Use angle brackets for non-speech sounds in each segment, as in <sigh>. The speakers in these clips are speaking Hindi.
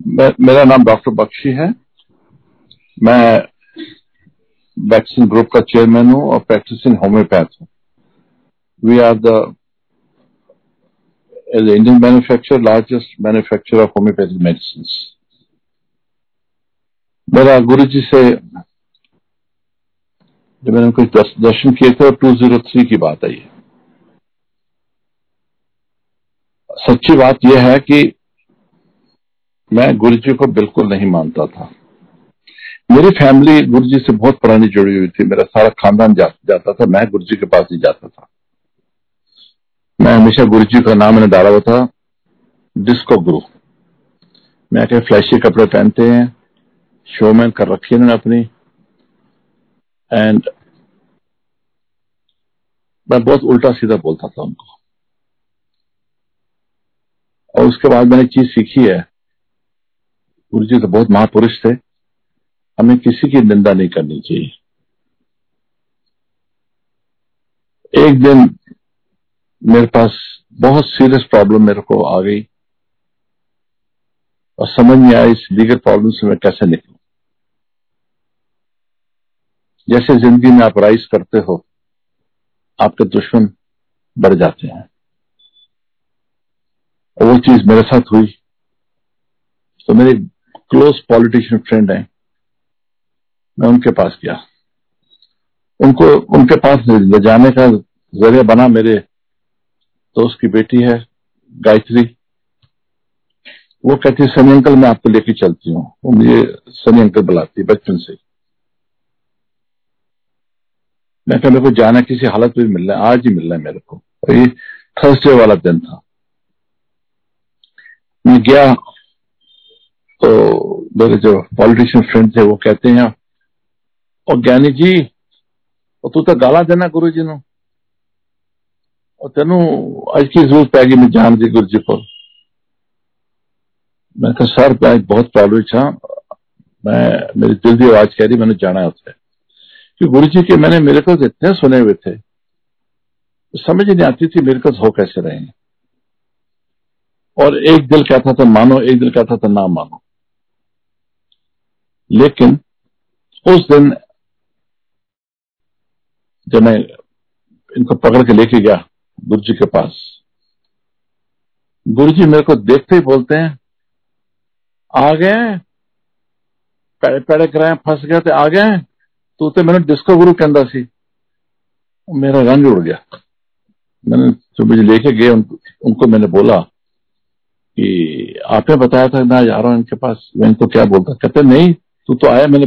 मेरा नाम डॉक्टर बख्शी है। मैं वैक्सीन ग्रुप का चेयरमैन हूँ और प्रैक्टिसिंग होम्योपैथ हूँ। We are the age Indian manufacture largest manufacture of homeopathic medicine मेरा गुरु जी से जब मैंने कुछ दर्शन किए थे और टू ज़ीरो थ्री की बात आई है। सच्ची बात यह है कि मैं गुरु जी को बिल्कुल नहीं मानता था। मेरी फैमिली गुरु जी से बहुत पुरानी जुड़ी हुई थी। मेरा सारा खानदान जा, जाता था। मैं गुरु जी के पास ही जाता था। मैं हमेशा गुरु जी का नाम मैंने डाला हुआ था डिस्को गुरु मैं क्या फ्लैशी कपड़े पहनते हैं? शोमैन कर रखी है अपनी। एंड मैं बहुत उल्टा सीधा बोलता था उनको। और उसके बाद मैंने चीज़ सीखी है। गुरु जी तो बहुत महापुरुष थे। हमें किसी की निंदा नहीं करनी चाहिए। एक दिन मेरे पास बहुत सीरियस प्रॉब्लम मेरे को आ गई और समझ नहीं आया इस लीगल प्रॉब्लम से मैं कैसे निकलू। जैसे ज़िंदगी में आप राइज करते हो, आपके दुश्मन बढ़ जाते हैं। और वो चीज़ मेरे साथ हुई। तो मेरे क्लोज पॉलिटिशियन फ्रेंड हैं। मैं उनके पास गया। उनको, उनके पास ले जाने का ज़रिया बना मेरे दोस्त की बेटी है, गायत्री। वो कहती है, सनी अंकल, मैं आपको लेके चलती हूँ। वो मुझे सनी अंकल बुलाती है बचपन से। मैं क्या मेरे को जाना किसी हालत में मिलना है। आज ही मिलना है मेरे को। ये थर्सडे वाला दिन था। मैं गया तो मेरे जो पॉलिटिशियन फ्रेंड थे वो कहते हैं, और ज्ञानी जी, और तू तो गाला देना गुरु जी ਨੂੰ तेन अज की ज़रूरत पैगी मैं जान दी गुरु जी को। मैं कहा, सर, मैं बहुत प्रॉब्लम था मैं, मेरी दिल की आवाज़ कह रही, मैंने जाना है उससे कि गुरु जी के मैंने मेरे को इतने सुने हुए थे, समझ नहीं आती थी मेरे को हो कैसे रहे और एक दिल कहता था, मानो, एक दिल कहता था, ना मानो। लेकिन उस दिन जब मैं इनको पकड़ के लेके गया गुरु जी के पास गुरु जी मेरे को देखते ही बोलते हैं आ गए पैड़े पैड़े कराए फंस गए थे आ गए तू तो मैंने डिस्को गुरु कहता सी मेरा रंग उड़ गया। मैंने जो मुझे लेके गए उन, उनको मैंने बोला कि आपने बताया था मैं जा रहा हूँ इनके पास? मैं इनको क्या बोलता कहते नहीं तू तो आया, मैंने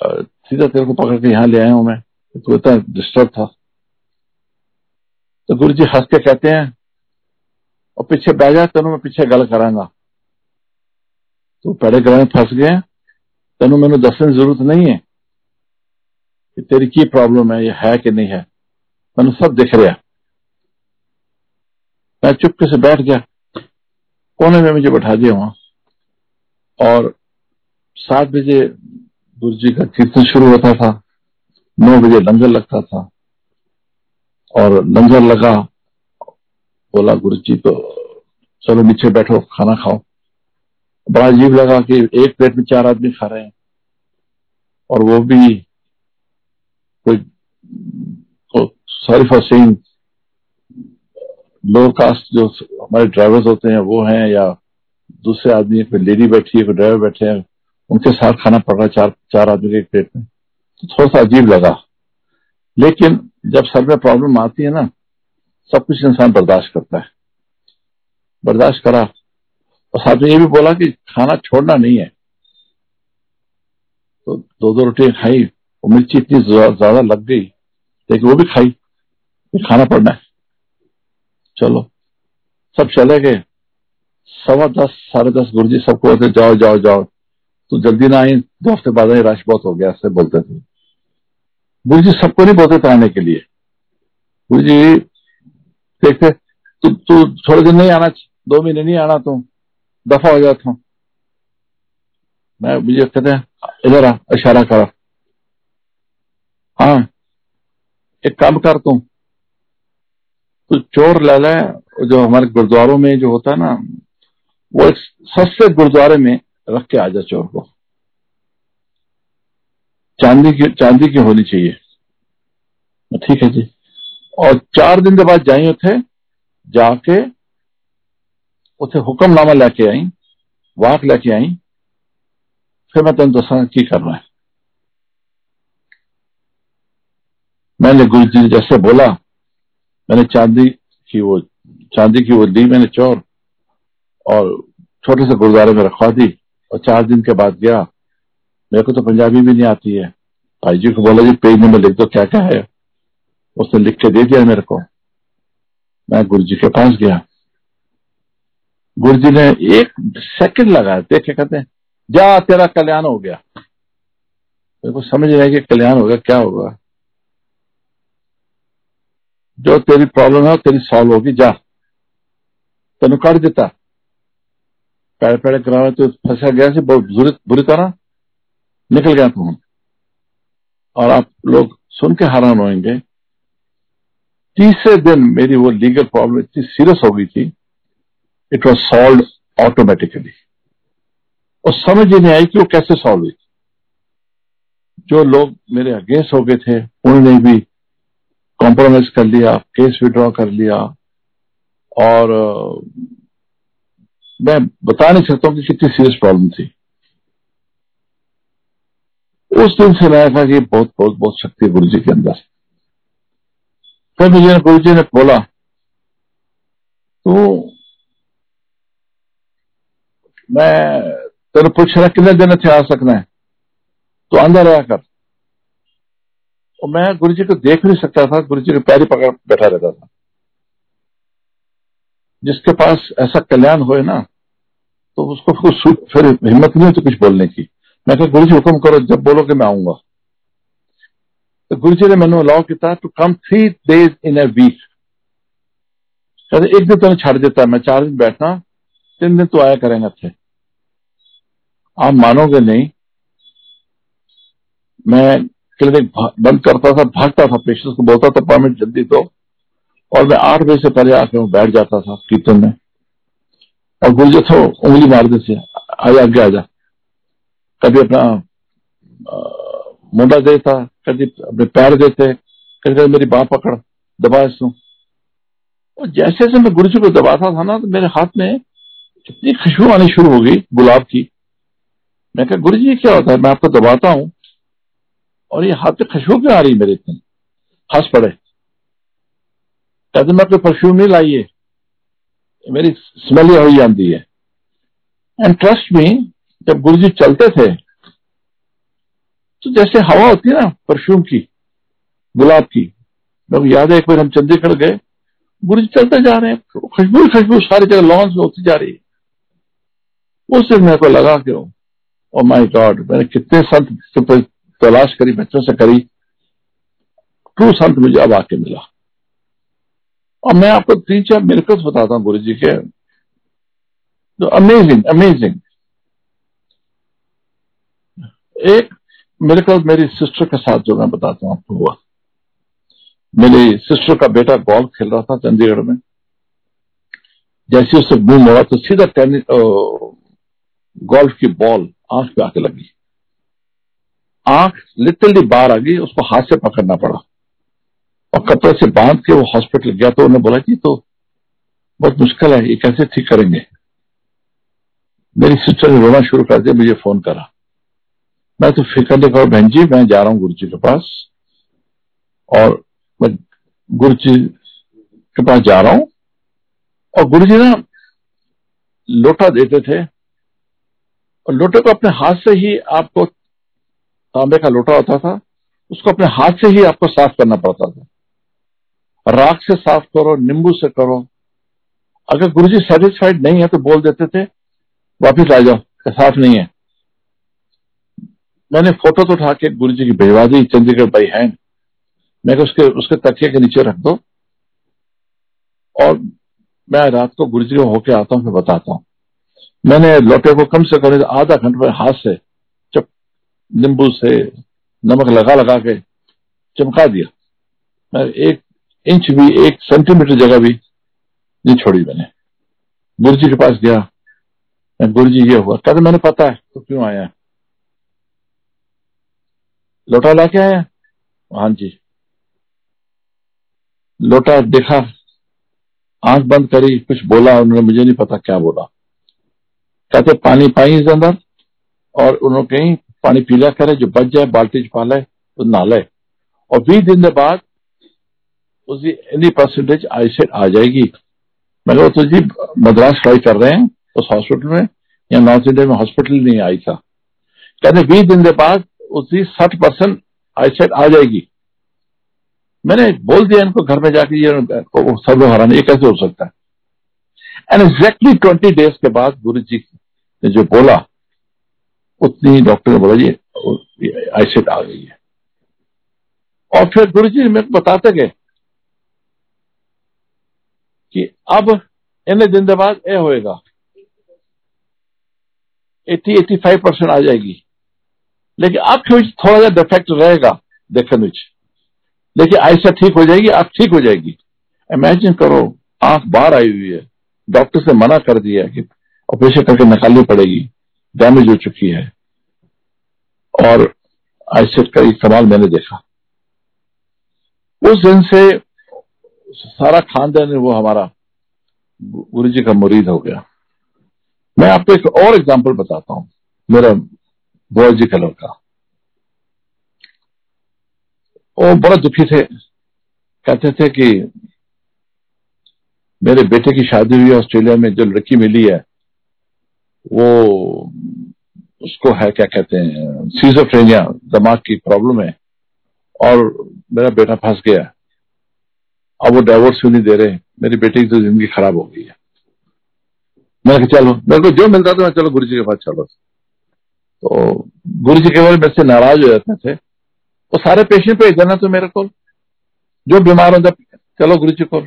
सीधा तेरे को पकड़ के यहाँ ले आया हूँ मैं। तो इतना डिस्टर्ब था। तो गुरु जी हंस के कहते हैं, और पीछे बह जा, तेन मैं पीछे गल करांगा। तो पैड़े गले फंस गए। तेन मैंने दसने ज़रूरत नहीं है कि तेरी की प्रॉब्लम है, ये है कि नहीं है। मैं सब दिख रहा मैं चुपके से बैठ गया। कोने में मुझे बैठा दिया वहाँ और सात बजे गुरु जी का कीर्तन शुरू होता था, नौ बजे लंगर लगता था, और लंगर लगा, बोला गुरु जी तो चलो नीचे बैठो, खाना खाओ। बड़ा अजीब लगा कि एक प्लेट में चार आदमी खा रहे हैं, और वो भी कोई sorry for saying, lower caste जो हमारे ड्राइवर्स होते हैं, वो हैं या दूसरे आदमी कोई लेडी बैठी है, कोई ड्राइवर बैठे हैं उनके साथ खाना पड़ रहा है चार चार आदमी के प्लेट में। तो थोड़ा सा अजीब लगा। लेकिन जब सर में प्रॉब्लम आती है ना, सब कुछ इंसान बर्दाश्त करता है। बर्दाश्त करा। और साथ में ये भी बोला कि खाना छोड़ना नहीं है। तो दो दो रोटियाँ खाई, और मिर्ची इतनी ज़्यादा लग गई। लेकिन वो भी खाई खाना पड़ना है। चलो। सब चले गए। सवा दस, साढ़े दस गुरु जी सबको जाओ जाओ जाओ। तो जल्दी ना आई दो हफ़्ते बाद आई रश बहुत हो गया, ऐसे बोलते थे। गुरु जी सबको नहीं बोलते थे आने के लिए। गुरु जी, देखते, तू तू थोड़े दिन नहीं आना, दो महीने नहीं आना तू, दफ़ा हो जाता हूँ मैं, मुझे कहते हैं, इधर आ, इशारा करा। हाँ एक काम कर तू। तो चोर ले ले, जो हमारे गुरुद्वारों में जो होता है ना, वो एक सस्ते गुरुद्वारे में रख के आ जा चोर को। चांदी की चांदी की होनी चाहिए। ठीक है जी। और चार दिन के बाद जाई उथे जाके उथे हुक्मनामा लेके आई, वाक लेके आई, फिर मैं तेन दसा की करना है। मैंने गुरु जी जैसे बोला, मैंने चांदी की वो, चांदी की वो ली मैंने चोर, और छोटे से गुरुद्वारे में रखवा दी। और चार दिन के बाद गया। मेरे को तो पंजाबी भी नहीं आती है। भाई जी को बोला, जी, पेज नंबर लिख दो क्या क्या है? उसने लिख के दे दिया मेरे को। मैं गुरु जी के पास गया। गुरु जी ने एक सेकंड लगाया। देखे कहते जा, तेरा कल्याण हो गया। मेरे को समझ नहीं कि कल्याण होगा, क्या होगा। जो तेरी प्रॉब्लम है तेरी सॉल्व होगी। जा। तेन कर दिता। पैर पैर करा तो फंसा गया से बुरी बुरी तरह निकल गया तू और आप लोग सुन के हैरान होंगे। तीसरे दिन मेरी वो लीगल प्रॉब्लम इतनी सीरियस हो गई थी। इट वॉज़ सॉल्व ऑटोमेटिकली और समझ ही नहीं आई कि वो कैसे सॉल्व हुई। जो लोग मेरे अगेंस्ट हो गए थे, उन्होंने भी कॉम्प्रोमाइज कर लिया केस विड्रॉ कर लिया। और मैं बता नहीं सकता कि कितनी सीरियस प्रॉब्लम थी। उस दिन से मैं था कि बहुत बहुत बहुत शक्ति गुरु जी के अंदर। फिर मुझे गुरु जी ने बोला तो मैं तेरे पूछ रहा कितने दिन थे आ सकना है? तो अंदर आया कर। और मैं गुरु जी को देख नहीं सकता था गुरु जी के पैर ही पकड़ बैठा रहता था। जिसके पास ऐसा कल्याण होए ना तो उसको फिर हिम्मत नहीं होती कुछ बोलने की। मैं कहा गुरु जी हुक्म करो, जब बोलो कि मैं आऊँगा। तो गुरु जी ने मैंने अलाउ किया to come three days in a week एक दिन तो छड़ देता मैं चार दिन बैठना, तीन दिन तो आया करेंगे थे आप मानोगे नहीं, मैं क्लिनिक बंद करता था, भागता था पेशेंट को बोलता था, परमिट जल्दी दो। और मैं आठ बजे से पहले आके बैठ जाता था कीर्तन में। और गुरु जी थो, उंगली मार देते आया, आगे आ जा। कभी अपना मुंडा देता, कभी अपने पैर देते, कभी मेरी बाह पकड़, दबा और जैसे जैसे मैं गुरु जी को दबाता था ना तो मेरे हाथ में इतनी खुशबू आनी शुरू हो गई, गुलाब की। मैं कहा, गुरु जी क्या होता है? मैं आपको दबाता हूँ, और ये हाथ पे खुशबू क्यों आ रही मेरे इतनी? हंस पड़े। कहते मैं कोई परफ्यूम नहीं है मेरी स्मेल हो जाती है एंड ट्रस्ट मी जब गुरु जी चलते थे तो जैसे हवा होती है ना, परफ्यूम की, गुलाब की मेरे याद है एक बार हम चंडीगढ़ गए गुरु जी चलते जा रहे हैं खुशबू खुशबू सारी जगह लॉन्च में होती जा रही है। उस दिन मेरे को लगा कि ओ माय गॉड मैंने कितने संत तलाश करी, बच्चों से करी ट्रू संत मुझे अब आके मिला। और मैं आपको तीन चार मिलकर बताता हूँ गुरु जी के। तो अमेजिंग अमेजिंग एक मेरे मेरी सिस्टर के साथ जो मैं बताता हूँ आपको हुआ। मेरी सिस्टर का बेटा गोल्फ खेल रहा था चंडीगढ़ में। जैसे उससे मुँह मोड़ा तो सीधा टेनिस गोल्फ की बॉल आँख पे आके लगी। आँख लिटरली बाहर आ गई, उसको हाथ से पकड़ना पड़ा। और कपड़े से बाँध के वो हॉस्पिटल गया तो उन्होंने बोला कि तो बहुत मुश्किल है, ये कैसे ठीक करेंगे? मेरी सिस्टर ने रोना शुरू कर दिया, मुझे फ़ोन करा। मैं तो फ़िक्र नहीं बहन जी, मैं जा रहा हूँ गुरु जी के पास। और मैं गुरु जी के पास जा रहा हूँ। और गुरु जी ना लोटा देते थे। और लोटे को अपने हाथ से ही आपको तांबे का लोटा होता था, उसको अपने हाथ से ही आपको साफ़ करना पड़ता था। राख से साफ़ करो, नींबू से करो। अगर गुरु जी सेटिस्फाइड नहीं है तो बोल देते थे, वापिस आ जाओ साफ़ नहीं है। मैंने फ़ोटो तो उठा के गुरु जी की, भिजवा दी, चंडीगढ़ बाई हैंड मैं उसके उसके तकिए के नीचे रख दो। और मैं रात को गुरु जी को होके आता हूँ, फिर बताता हूँ। मैंने लोटे को कम से कम आधा घंटे में हाथ से चप, नींबू से नमक लगा लगा के चमका दिया। मैं एक इंच भी, एक सेंटीमीटर जगह भी नहीं छोड़ी मैंने। गुरु जी के पास गया गुरु जी ये हुआ। कहते मैंने पता है तो क्यों आया? लोटा लाके आया? हाँ जी। लोटा देखा, आँख बंद करी, कुछ बोला, उन्होंने मुझे नहीं पता क्या बोला। कहते, पानी पाई इस अंदर। और उन्होंने कहीं, पानी पीला करे, जो बच जाए, बाल्टी च पाले तो नाले और बीस दिन के बाद उसकी एनी परसेंटेज आई आईसेट आ जाएगी। मैंने तो जी, मद्रास ट्राई कर रहे हैं, उस हॉस्पिटल में, या नॉर्थ इंडिया में हॉस्पिटल नहीं आई था। कहते, बीस दिन के बाद उसकी साठ परसेंट आईसेट आ जाएगी। मैंने बोल दिया इनको, घर में जाके ये लोग हराने, ये कैसे हो सकता है? एंड एग्जैक्टली ट्वेंटी डेज़ के बाद गुरु जी ने जो बोला, उतनी डॉक्टर ने बोला जी आईसेट आ गई है। और फिर गुरु जी मेरे को बताते गए कि अब इन दिन बाद ये होएगा। 80 85 परसेंट आ जाएगी। लेकिन अब थोड़ा सा डिफेक्ट रहेगा देखने लेकिन ऐसा ठीक हो जाएगी आप ठीक हो जाएगी। इमेजिन करो, आँख बाहर आई हुई है। डॉक्टर से मना कर दिया कि ऑपरेशन करके निकालनी पड़ेगी। डैमेज हो चुकी है। और आईसेट का इस्तेमाल मैंने देखा। उस दिन से सारा खानदान वो हमारा गुरु जी का मुरीद हो गया। मैं आपको एक और एग्जांपल बताता हूँ, मेरा बुआ जी का लड़का। वो बड़ा दुखी थे। कहते थे कि मेरे बेटे की शादी हुई ऑस्ट्रेलिया में, जो लड़की मिली है, वो उसको है, क्या कहते हैं सीजोफ्रेनिया दिमाग की प्रॉब्लम है, और मेरा बेटा फंस गया। अब वो डाइवोर्स भी नहीं दे रहे मेरी बेटी की तो ज़िंदगी खराब हो गई है। मैंने कहा, चलो, मेरे को जो मिलता था, मैं चलो गुरु जी के पास चलो। तो गुरु जी केवल मेरे से नाराज़ हो जाते थे। वो सारे पेशेंट भेज देना तो मेरे को। जो बीमार होता, चलो गुरु जी को।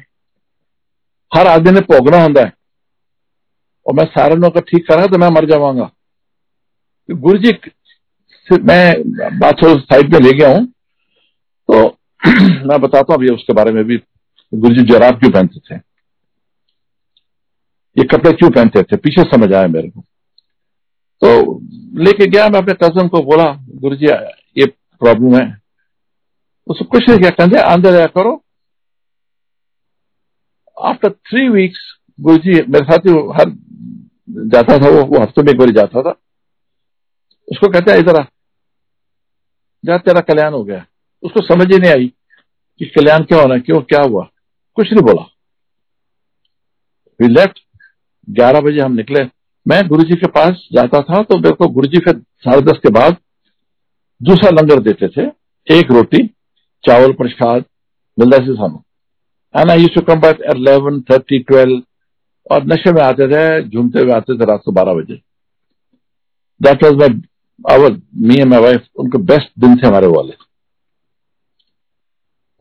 हर आदमी ने भोगना होंगे और मैं सारे लोगों का ठीक करा तो मैं मर जावांगा गुरु जी मैं बात साइड में ले गया हूँ। तो <clears throat> मैं बताता हूँ अभी उसके बारे में भी। गुरु जी जराब क्यों पहनते थे? ये कपड़े क्यों पहनते थे? पीछे समझ आया मेरे को। तो लेके गया मैं अपने कज़न को बोला गुरु जी ये प्रॉब्लम है। उसको कुछ नहीं किया कहते अंदर आया करो। आफ्टर थ्री वीक्स गुरु जी मेरे साथ ही हर जाता था वो, वो हफ़्ते में एक बार जाता था। उसको कहते हैं इधर जा तेरा कल्याण हो गया। उसको समझ ही नहीं आई कि कल्याण क्या होना क्यों क्या हुआ। कुछ नहीं बोला। वी लेफ़्ट ग्यारह बजे हम निकले। मैं गुरु जी के पास जाता था तो मेरे को गुरु जी फिर साढ़े दस के बाद दूसरा लंगर देते थे। एक रोटी, चावल प्रसाद, मिलता से सानू। And I to come back eleven thirty twelve और नशे में आते थे, झूमते हुए आते थे रात को बारह बजे। That was my hour me and my wife उनके बेस्ट दिन थे हमारे वाले।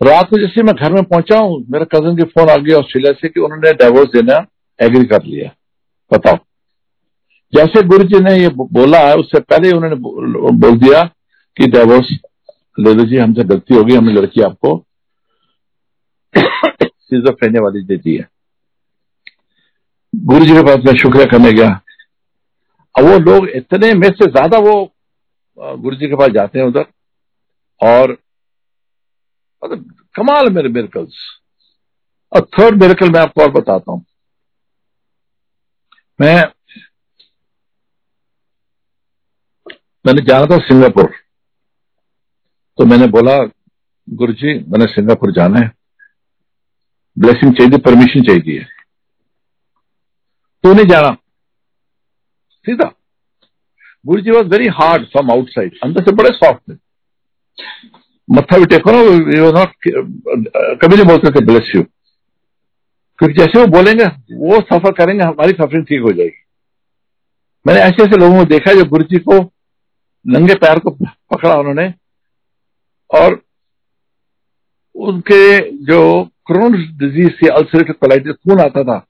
रात को जैसे मैं घर में पहुँचा हूँ, मेरे कज़न की फ़ोन आ गया ऑस्ट्रेलिया से कि उन्होंने डाइवोर्स देना एग्री कर लिया। बताओ। जैसे गुरु जी ने ये बोला है उससे पहले उन्होंने बोल दिया कि डाइवोर्स ले लीजिए हमसे गलती होगी, हमने लड़की आपको <coughs> सीजोफ्रेनिया वाली दे दी है। गुरु जी के पास मैं शुक्रिया करने गया। अब वो लोग इतने में से ज़्यादा वो गुरु जी के पास जाते हैं उधर और मतलब कमाल मेरे मेरिकल्स और थर्ड मेरिकल मैं आपको और बताता हूँ। मैं, मैंने जाना था सिंगापुर। तो मैंने बोला गुरु जी मैंने सिंगापुर जाना है। ब्लेसिंग चाहिए परमिशन चाहिए। तो नहीं जाना। सीधा guru ji was very hard from outside अंदर से बड़े सॉफ्ट थे। मत्था भी टेको ना, यू नॉट कभी नहीं बोलते थे ब्लेस यू क्योंकि जैसे वो बोलेंगे, वो सफ़र करेंगे, हमारी सफरिंग ठीक हो जाएगी। मैंने ऐसे ऐसे लोगों को देखा जो गुरु जी को नंगे पैर को पकड़ा उन्होंने, और उनके जो क्रोन डिज़ीज़ से अल्सरेटिव कोलाइटिस खून आता था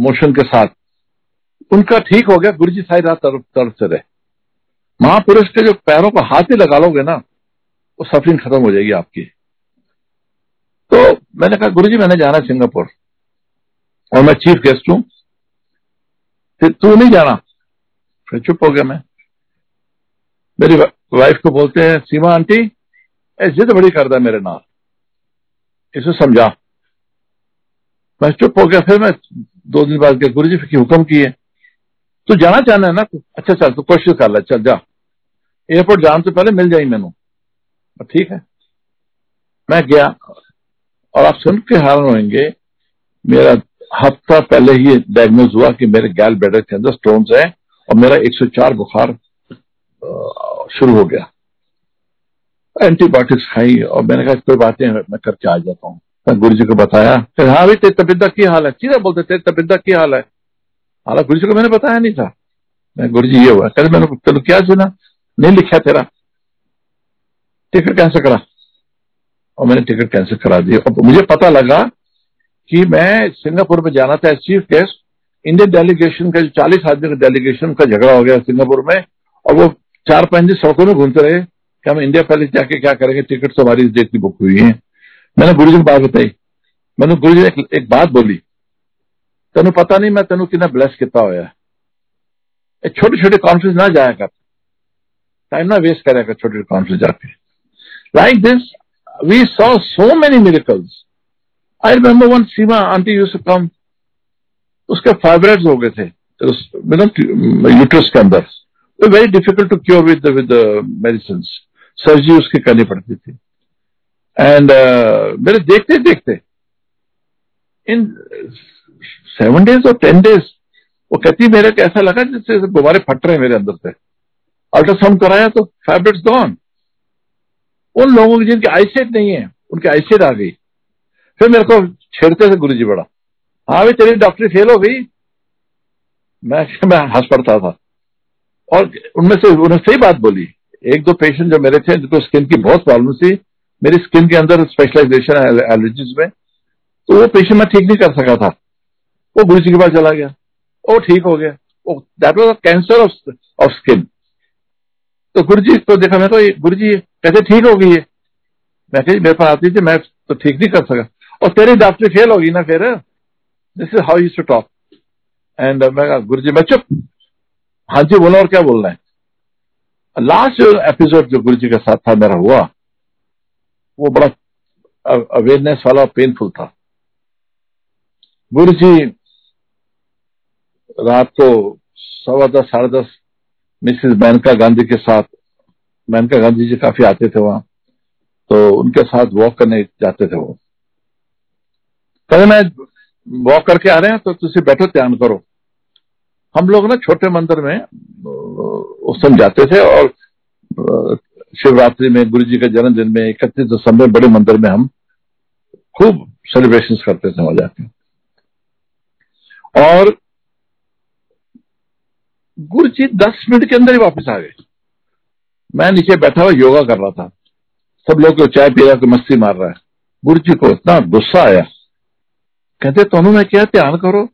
मोशन के साथ, उनका ठीक हो गया गुरु जी सारी रात तरफ़ से रहे महापुरुष के जो पैरों को हाथ ही लगा लोगे ना सफरिंग खत्म हो जाएगी आपकी। तो मैंने कहा गुरु जी मैंने जाना सिंगापुर और मैं चीफ गेस्ट हूँ। फिर तू नहीं जाना? फिर चुप हो गया मैं। मेरी वाइफ को बोलते हैं, सीमा आंटी जिद बड़ी करता है मेरे नाल। इसे समझा। मैं चुप हो गया, फिर मैं दो दिन बाद गया गुरु जी फिर हुक्म किए। तू जाना चाहना है ना? अच्छा चल, तू कोशिश कर ले, चल, जा। एयरपोर्ट जाने से पहले मिल जाई मैनू। ठीक है। मैं गया और आप सुन के हैरान होंगे, मेरा हफ़्ता पहले ही डायग्नोज हुआ कि मेरे गैल ब्लैडर के अंदर स्टोन्स है और मेरा 104 बुखार शुरू हो गया। एंटीबायोटिक्स खाई और मैंने कहा, कोई बात मैं करके आ जाता हूँ। मैं गुरु जी को बताया, फिर हाँ भाई, तेरी तबियत की हाल है? सीधा बोलते तेरी तबियत की हाल है? हालाँकि गुरु जी को मैंने बताया नहीं था। मैं, गुरु जी, ये हुआ कहते मैंने तेन क्या सुना? नहीं लिखा तेरा। टिकट कैंसिल करा। और मैंने टिकट कैंसिल करा दी। और मुझे पता लगा कि मैं सिंगापुर में जाना था चीफ गेस्ट इंडियन डेलीगेशन का जो चालीस आदमी का डेलीगेशन का झगड़ा हो गया सिंगापुर में और वो चार पाँच दिन सड़कों में घूमते रहे कि हम इंडिया पैलेस जाके क्या करेंगे टिकट तो हमारी इस डेट की बुक हुई है। मैंने गुरु जी को बात बताई। मैंने गुरु जी एक, एक बात बोली तेन पता नहीं मैं तेन कि ब्लैस किया होया छोटे छोटे कॉन्फ्रेंस ना जाया कर। टाइम ना वेस्ट कर छोटे छोटे कॉन्फ्रेंस जाके। Like this we saw so many miracles I remember one Seema auntie use come उसके फाइब्रेट्स हो गए थे यूट्रस के अंदर. Very difficult to cure with with medicine surgery उसकी करनी पड़ती थी. एंड uh, मेरे देखते देखते इन सेवन डेज़ और टेन डेज़ वो कहती मेरे को ऐसा लगा जैसे गुब्बारे फट रहे हैं मेरे अंदर से. अल्ट्रासाउंड कराया तो फाइब्रेट्स गॉन उन लोगों की जिनकी आईसेट नहीं है, उनकी आईसेट आ गई। फिर मेरे को छेड़ते थे गुरु जी बड़ा। हाँ भाई, तेरी डॉक्टरी फेल हो गई। मैं मैं हंस पड़ता था। और उनमें से उन्होंने सही बात बोली। एक दो पेशेंट जो मेरे थे, जिनको स्किन की बहुत प्रॉब्लम थी, मेरी स्किन के अंदर स्पेशलाइजेशन है एलर्जीज में तो वो पेशेंट मैं ठीक नहीं कर सका था। वो गुरु जी के पास चला गया। वो ठीक हो गया। That was cancer of skin तो गुरु जी को देखा मैं तो गुरु जी कैसे ठीक हो गई है मैं कही, मेरे पास आती थी, मैं तो ठीक नहीं कर सका। और तेरी डॉक्टरी फेल होगी ना फिर? This is how you to talk and मैं गुरु जी मैं चुप। हाँ जी, बोला, और क्या बोलना है? लास्ट एपिसोड जो गुरु जी के साथ था, मेरा हुआ, वो बड़ा अवेयरनेस वाला पेनफुल था। गुरु जी रात को सवा दस, साढ़े दस मिसिस मैनका गांधी के साथ, मैनका गांधी जी काफ़ी आते थे वहाँ तो उनके साथ वॉक करने जाते थे वो। कहते मैं वॉक करके आ रहे हैं तो तुम बैठो, ध्यान करो। हम लोग ना छोटे मंदिर में उस समय जाते थे और शिवरात्रि में, गुरु जी के जन्मदिन में, इकतीस दिसंबर बड़े मंदिर में हम खूब सेलिब्रेशन करते थे वहाँ जाके। और गुरु जी दस मिनट के अंदर ही वापस आ गए। मैं नीचे बैठा हुआ, योगा कर रहा था। सब लोग चाय पी रहा मस्ती मार रहा है। गुरु जी को इतना गुस्सा आया। कहते तुम मैं क्या ध्यान करो?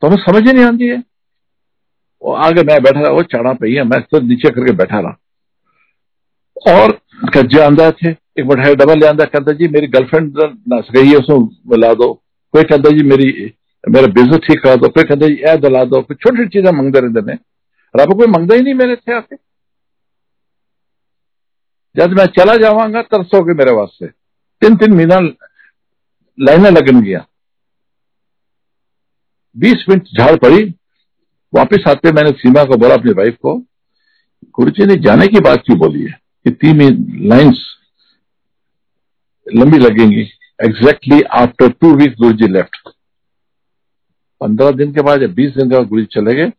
तुम्हें समझ ही नहीं आती है। वो आगे मैं बैठा रहा, वो चढ़ा पी है मैं तो नीचे करके बैठा रहा। और कज्जे आंदा थे। एक बढ़ाया डबल ले आंदा कहता जी मेरी गर्लफ्रेंड नस गई है, उसको बुला दो। कोई कहता जी मेरी मेरा बिज़नेस ठीक करा दो कोई कहता ए दिला दो। कोई छोटी छोटी चीज़ें मंगते रहते ने रब कोई मंगता ही नहीं मेरे थे आके। जब मैं चला जावांगा तरसोगे मेरे वास्ते। तीन तीन महीना लाइनें लगन गया। बीस मिनट झाड़ पड़ी। वापस आते मैंने सीमा को बोला, अपनी वाइफ को, गुरु जी ने जाने की बात क्यों बोली है? कि तीन लाइन्स लंबी लगेंगी। एग्जैक्टली आफ्टर टू वीक गुरु जी लेफ़्ट पंद्रह दिन के बाद या बीस दिन के बाद गुरु जी चले गए।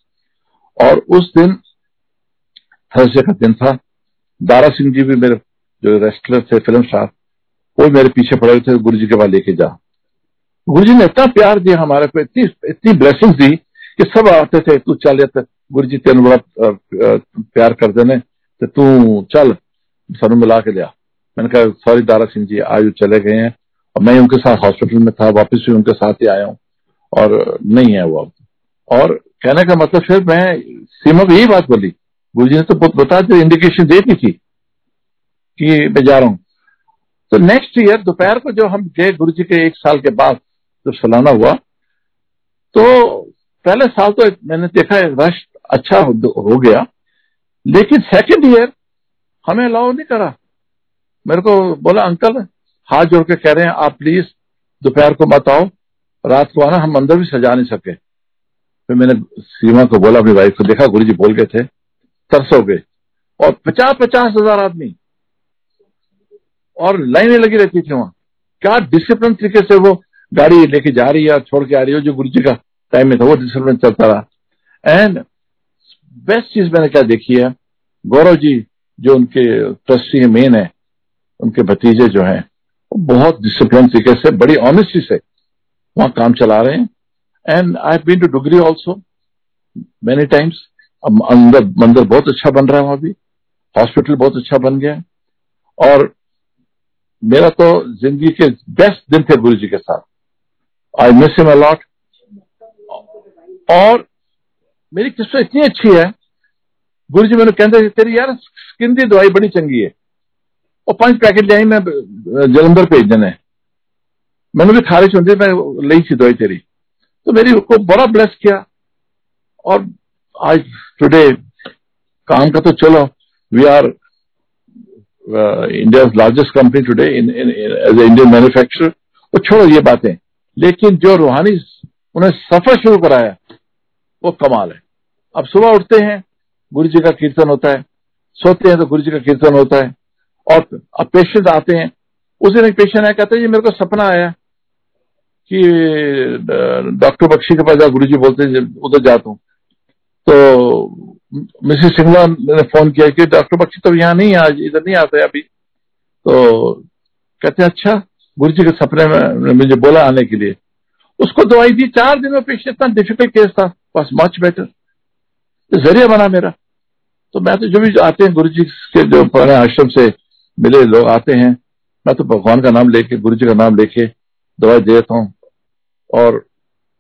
और उस दिन थर्सडे का दिन था। दारा सिंह जी भी मेरे जो रेस्टलर थे, फ़िल्म स्टार, वो मेरे पीछे पड़े हुए थे गुरु जी के बाद लेके जा। गुरु जी ने इतना प्यार दिया हमारे पे, इतनी इतनी ब्लेसिंग दी कि सब आते थे, तू चल गुरु जी तेन बड़ा प्यार कर देने। तो तू चल सनु मिला के लिया मैंने कहा, सॉरी दारा सिंह जी, आज चले गए हैं। और मैं उनके साथ हॉस्पिटल में था, वापस भी उनके साथ ही आया हूँ। और नहीं है वो अब। और कहने का मतलब फिर मैं सीमा को यही बात बोली। गुरु जी ने तो बता दी इंडिकेशन दे दी थी कि मैं जा रहा हूँ। तो नेक्स्ट ईयर दोपहर को जो हम गए गुरु जी के एक साल के बाद जब सलाना हुआ तो पहले साल तो मैंने देखा रश अच्छा हो, हो गया। लेकिन सेकंड ईयर हमें अलाउ नहीं करा। मेरे को बोला अंकल हाथ जोड़ के कह रहे हैं आप प्लीज़ दोपहर को मत आओ। रात को आना, हम अंदर भी सजा नहीं सके। फिर मैंने सीमा को बोला, अपनी वाइफ को देखा गुरु जी बोल गए थे तरस गए। और पचास पचास हज़ार आदमी। और लाइनें लगी रहती थी वहाँ। क्या डिसिप्लिन तरीके से वो गाड़ी लेके जा रही है छोड़ के आ रही है, जो गुरु जी का टाइम में था, वो डिसिप्लिन चलता रहा। एंड बेस्ट चीज़ मैंने क्या देखी है, गौरव जी, जो उनके ट्रस्टी मेन है, उनके भतीजे जो हैं बहुत डिसिप्लिन तरीके से, बड़ी ऑनेस्टी से वहाँ काम चला रहे हैं। And I been to Dugri also many times अंदर, मंदिर बहुत अच्छा बन रहा है वहाँ भी। हॉस्पिटल बहुत अच्छा बन गया है। और मेरा तो ज़िंदगी के बेस्ट दिन थे गुरु जी के साथ। आई मिस हिम अलॉट और मेरी किस्मत इतनी अच्छी है। गुरु जी मैंने कहते तेरी यार स्किन की दवाई बड़ी चंगी है। और पाँच पैकेट ले आई मैं, जलंधर भेज देने मैंने भी खारिश होती मैं ली थी दवाई तेरी। तो मेरी को बड़ा ब्लेस किया। और आज टुडे काम का तो चलो। We are India largest company today in age a Indian manufacturer वो छोड़ो ये बातें। लेकिन जो रूहानी उन्हें सफ़र शुरू कराया, वो कमाल है। अब सुबह उठते हैं गुरु जी का कीर्तन होता है। सोते हैं तो गुरु जी का कीर्तन होता है। और अब पेशेंट आते हैं। उस दिन एक पेशेंट आया, कहते हैं मेरे को सपना आया कि डॉक्टर बख्शी के पास जा गुरु जी बोलते उधर जाता हूँ। तो मिसेस सिंगला ने फ़ोन किया कि डॉक्टर बख्शी तो यहाँ नहीं आज इधर नहीं आते अभी। तो कहते अच्छा गुरु जी के सपने में मुझे बोला आने के लिए। उसको दवाई दी, चार दिन में पेशेंट इतना डिफ़िकल्ट केस था, बस मच बेटर तो ज़रिया बना मेरा। तो मैं तो जो भी आते हैं गुरु जी के जो पुराने आश्रम से मिले लोग आते हैं, मैं तो भगवान का नाम लेके गुरु जी का नाम लेके दवाई देता हूँ। और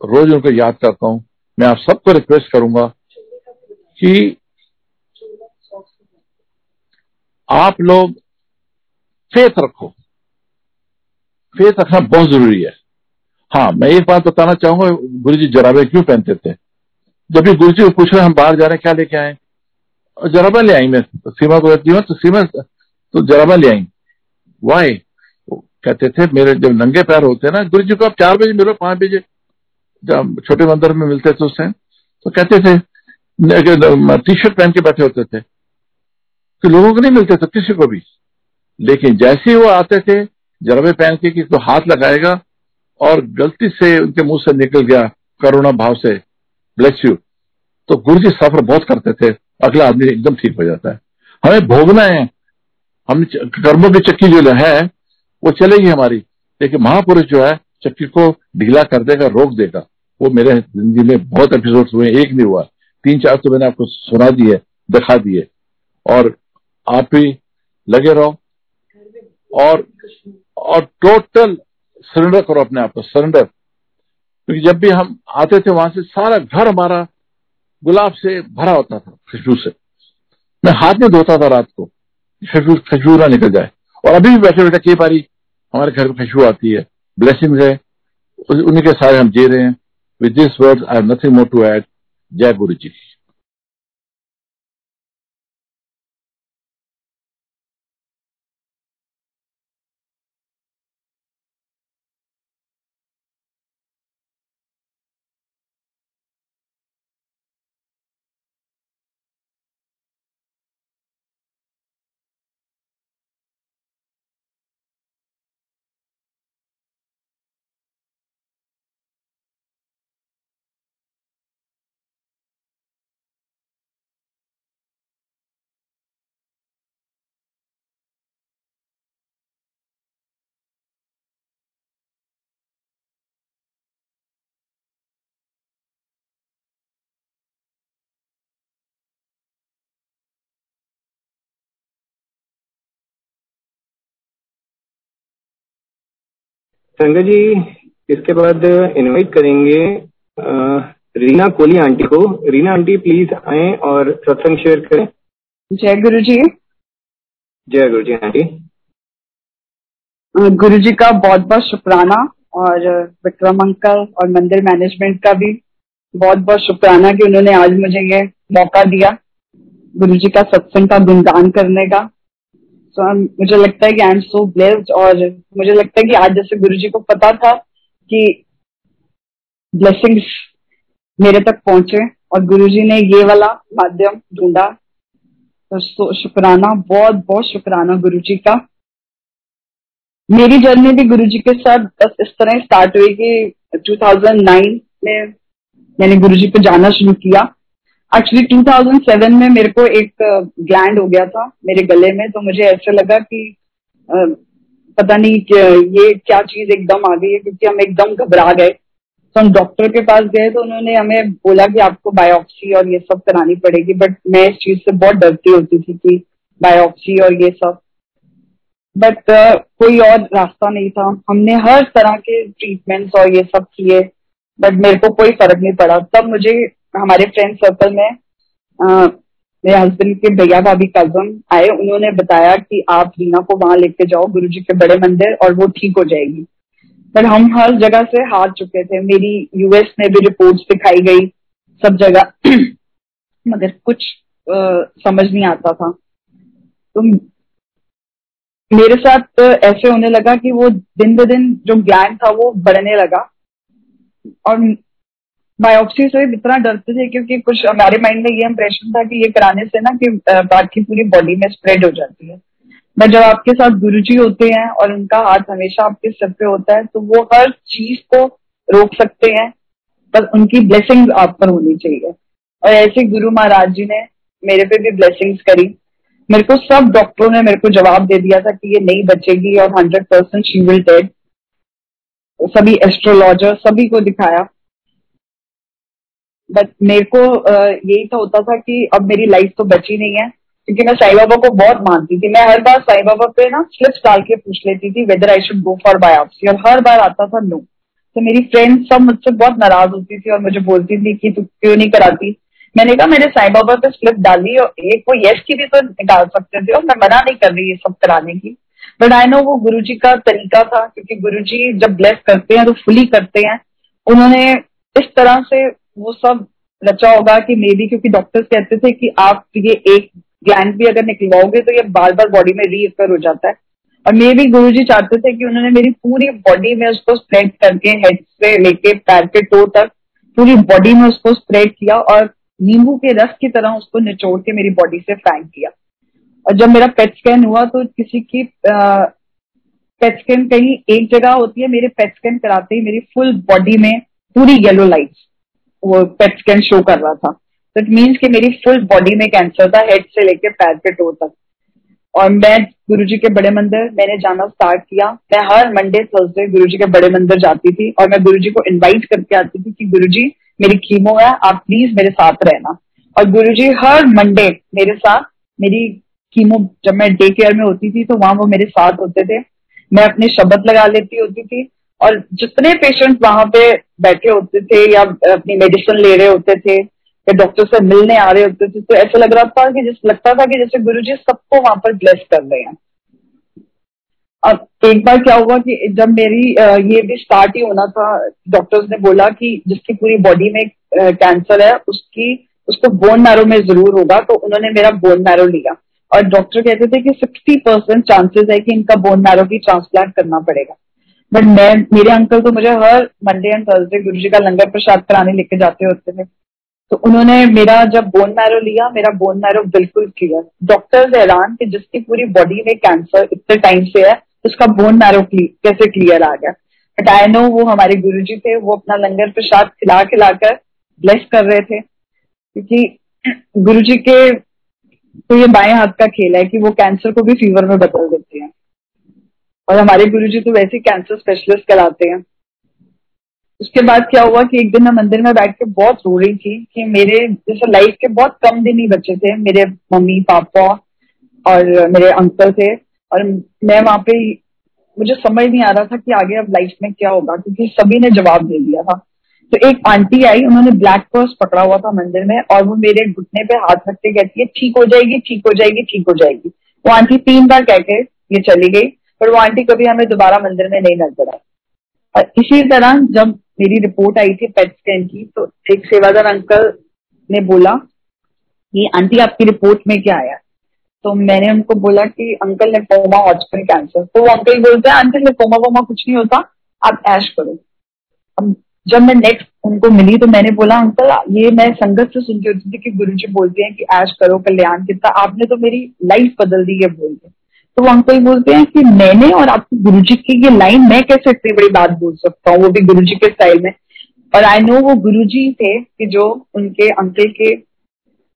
रोज उनको याद करता हूँ। मैं आप सबको रिक्वेस्ट करूँगा कि आप लोग फेथ रखो। फेथ रखना बहुत ज़रूरी है। हाँ मैं एक बात बताना चाहूँगा गुरु जी जराबे क्यों पहनते थे? जब भी गुरु जी को पूछ रहे हम बाहर जा रहे हैं, क्या लेके आए? जराबा ले आई मैं। तो सीमा को कहती हूँ तो सीमा तो जराबा ले आई। वाई कहते थे, मेरे जब नंगे पैर होते ना गुरु जी को आप चार बजे मिलो, पाँच बजे। जब छोटे मंदिर में मिलते थे उस टाइम तो कहते थे टी शर्ट पहन के बैठे होते थे। तो लोगों को नहीं मिलते थे, किसी को भी। लेकिन जैसे ही वो आते थे जरबे पहन के कि तो हाथ लगाएगा, और गलती से उनके मुँह से निकल गया, करुणा भाव से। ब्लेस यू तो गुरु जी सफ़र बहुत करते थे, अगला आदमी एकदम ठीक हो जाता है। हमें भोगना है हम कर्मों की चक्की जो है वो चलेगी हमारी। लेकिन महापुरुष जो है, चक्की को ढीला कर देगा, रोक देगा। वो मेरे ज़िंदगी में बहुत एपिसोड हुए एक नहीं हुआ। तीन चार तो मैंने आपको सुना दिए दिखा दिए और आप भी लगे रहो। और और टोटल सरेंडर करो अपने आप को सरेंडर क्योंकि जब भी हम आते थे, वहाँ से सारा घर हमारा गुलाब से भरा होता था खुशबू से। मैं हाथ में धोता था रात को खुशबू ना निकल जाए। और अभी भी बैठे बैठे कई बारी हमारे घर में खुशबू आती है। ब्लेसिंग है। उन्हीं के सारे हम जी रहे हैं। With this word I have nothing more to add Jai guru ji Sanjay ji इसके बाद इनवाइट करेंगे रीना कोहली आंटी को। रीना आंटी प्लीज़ आए और सत्संग शेयर करें। जय गुरु जी जय गुरु जी आंटी। गुरु जी का बहुत बहुत शुक्राना और विक्रम अंकल और मंदिर मैनेजमेंट का भी बहुत बहुत शुक्राना कि उन्होंने आज मुझे ये मौका दिया गुरु जी का सत्संग का गुणगान करने का। So, मुझे लगता है कि आई एम सो ब्लेस्ड और मुझे लगता है कि आज जैसे गुरु जी को पता था कि ब्लेसिंग्स मेरे तक पहुँचे और गुरु जी ने ये वाला माध्यम ढूंढा। तो शुक्राना बहुत बहुत शुक्राना गुरु जी का। मेरी जर्नी भी गुरु जी के साथ बस इस तरह स्टार्ट हुई कि 2009 में मैंने गुरु जी पे जाना शुरू किया। एक्चुअली 2007 में मेरे को एक ग्लैंड हो गया था मेरे गले में तो मुझे ऐसा लगा कि पता नहीं ये क्या चीज़ एकदम आ गई है क्योंकि हम एकदम घबरा गए। तो हम डॉक्टर के पास गए तो उन्होंने हमें बोला कि आपको बायोप्सी और ये सब करानी पड़ेगी बट मैं इस चीज़ से बहुत डरती होती थी कि बायोप्सी और ये सब। बट uh, कोई और रास्ता नहीं था। हमने हर तरह के ट्रीटमेंट्स और ये सब किए बट मेरे को कोई फ़र्क नहीं पड़ा। तब मुझे हमारे फ्रेंड सर्कल में मेरे हस्बैंड के भैया भाभी कज़न आए उन्होंने बताया कि आप रीना को वहाँ लेके जाओ गुरु जी के बड़े मंदिर और वो ठीक हो जाएगी। बट हम हर जगह से हार चुके थे। मेरी यूएस में भी रिपोर्ट्स दिखाई गई सब जगह। <clears throat> मगर कुछ आ, समझ नहीं आता था। तो मेरे साथ ऐसे होने लगा कि वो दिन ब दिन जो ज्ञान था वो बढ़ने लगा। और बायोप्सी से इतना डरते थे क्योंकि कुछ हमारे माइंड में ये इम्प्रेशन था कि ये कराने से ना कि बाकी पूरी बॉडी में स्प्रेड हो जाती है। बट जब आपके साथ गुरुजी होते हैं और उनका हाथ हमेशा आपके सिर पे होता है तो वो हर चीज़ को रोक सकते हैं बस उनकी ब्लेसिंग आप पर होनी चाहिए। और ऐसे गुरु महाराज जी ने मेरे पे भी ब्लेसिंग्स करी। मेरे को सब डॉक्टरों ने मेरे को जवाब दे दिया था कि ये नहीं बचेगी और hundred percent she will dead सभी एस्ट्रोलॉजर सभी को दिखाया। बट मेरे को यही तो होता था कि अब मेरी लाइफ तो बची नहीं है। क्योंकि मैं साई बाबा को बहुत मानती थी। मैं हर बार साई बाबा पे ना स्लिप्स डाल के पूछ लेती थी whether I should go for biopsy और हर बार आता था नो तो मेरी फ्रेंड सब मुझसे बहुत नाराज़ होती थी और मुझे बोलती थी कि तू क्यों नहीं कराती? मैंने कहा, मैंने साई बाबा पे स्लिप डाली और एक वो यश की भी तो निकाल सकते थे और मैं मना नहीं कर रही ये सब कराने की। बट आई नो वो गुरु जी का तरीका था, क्योंकि गुरु जी जब ब्लेस करते हैं तो फुली करते हैं। उन्होंने इस तरह से वो सब रचा होगा कि मे बी क्योंकि डॉक्टर्स कहते थे कि आप ये एक ग्लैंड भी अगर निकलवाओगे तो ये बार बार बॉडी में रीअकर हो जाता है। और मे भी गुरु जी चाहते थे कि उन्होंने मेरी पूरी बॉडी में उसको स्प्रेड करके हेड से लेके, पैर के टो तक, पूरी बॉडी में उसको स्प्रेड किया और नींबू के रस की तरह उसको निचोड़ के मेरी बॉडी से फेंक दिया और जब मेरा पेट स्कैन हुआ तो किसी की पेट स्कैन कहीं एक जगह होती है, मेरे पेट स्कैन कराते ही मेरी फुल बॉडी में पूरी येलो लाइट वो पेट स्कैन शो कर रहा था। तो इट मीन्स कि मेरी फुल बॉडी में कैंसर था हेड से लेके पैर के टो तक। और मैं गुरु जी के बड़े मंदिर, मैंने जाना स्टार्ट किया। मैं हर मंडे थर्सडे गुरु जी के बड़े मंदिर जाती थी और मैं गुरु जी को इन्वाइट करके आती थी कि गुरु जी मेरी कीमो है, आप प्लीज़ मेरे साथ रहना। और गुरु जी हर मंडे मेरे साथ मेरी कीमो जब मैं डे केयर में होती थी तो वहाँ वो मेरे साथ होते थे। मैं अपने शब्द लगा लेती होती थी। और जितने पेशेंट वहाँ पे बैठे होते थे या अपनी मेडिसिन ले रहे होते थे, या डॉक्टर से मिलने आ रहे होते थे तो ऐसा लग रहा था कि जिस, लगता था कि जैसे गुरु जी सबको वहाँ पर ब्लेस कर रहे हैं। अब एक बार क्या हुआ कि जब मेरी ये भी स्टार्ट ही होना था डॉक्टर्स ने बोला कि जिसकी पूरी बॉडी में कैंसर है, उसकी, उसको बोन मैरो में ज़रूर होगा तो उन्होंने मेरा बोन मैरो लिया। और डॉक्टर कहते थे कि सिक्सटी परसेंट चांसेस है कि इनका बोन मैरो भी ट्रांसप्लांट करना पड़ेगा। बट मैं, मेरे अंकल तो मुझे हर मंडे एंड थर्सडे गुरु जी का लंगर प्रसाद कराने लेके जाते होते थे। तो उन्होंने मेरा जब बोन मैरो लिया, मेरा बोन मैरो बिल्कुल क्लियर डॉक्टर हैरान कि जिसकी पूरी बॉडी में कैंसर इतने टाइम से है, उसका बोन मैरो कैसे क्लियर आ गया? बट आई नो वो हमारे गुरु जी थे, वो अपना लंगर प्रसाद खिला खिलाकर ब्लेस कर रहे थे। क्योंकि गुरु जी के तो ये बाएँ हाथ का खेल है कि वो कैंसर को भी फीवर में बदल देते और हमारे गुरु जी तो वैसे कैंसर स्पेशलिस्ट कराते हैं। उसके बाद क्या हुआ कि एक दिन मैं मंदिर में बैठ के बहुत रो रही थी कि मेरे जैसे लाइफ के बहुत कम दिन ही बचे थे। मेरे मम्मी, पापा और मेरे अंकल थे और मैं वहाँ पे मुझे समझ नहीं आ रहा था कि आगे अब लाइफ में क्या होगा क्योंकि सभी ने जवाब दे दिया था। तो एक आंटी आई, उन्होंने ब्लैक पर्स पकड़ा हुआ था मंदिर में और वो मेरे घुटने पे हाथ रख के कहती है, ठीक हो जाएगी, ठीक हो जाएगी, ठीक हो जाएगी। वो आंटी तीन बार कह के ये चली गई। पर वो आंटी कभी हमें दोबारा मंदिर में नहीं नज़र आई और इसी तरह जब मेरी रिपोर्ट आई थी पेट स्कैन की तो एक सेवादार अंकल ने बोला कि, आंटी, आपकी रिपोर्ट में क्या आया? तो मैंने उनको बोला कि, अंकल ने लिपोमा हॉस्पिटल कैंसर। तो वो अंकल बोलते हैं, आंटी लिपोमा वोमा कुछ नहीं होता, आप ऐश करो। अब जब मैं नेक्स्ट उनको मिली तो मैंने बोला, अंकल, ये मैं संगत से सुन के होती थी कि गुरु जी बोलते हैं कि ऐश करो, कल्याण कितना, आपने तो मेरी लाइफ बदल दी है बोल के तो वो अंकल बोलते हैं कि मैंने और आपके गुरु जी की ये लाइन मैं कैसे इतनी बड़ी बात बोल सकता हूँ? वो भी गुरु जी के स्टाइल में। और आई नो वो गुरु जी थे कि जो उनके अंकल के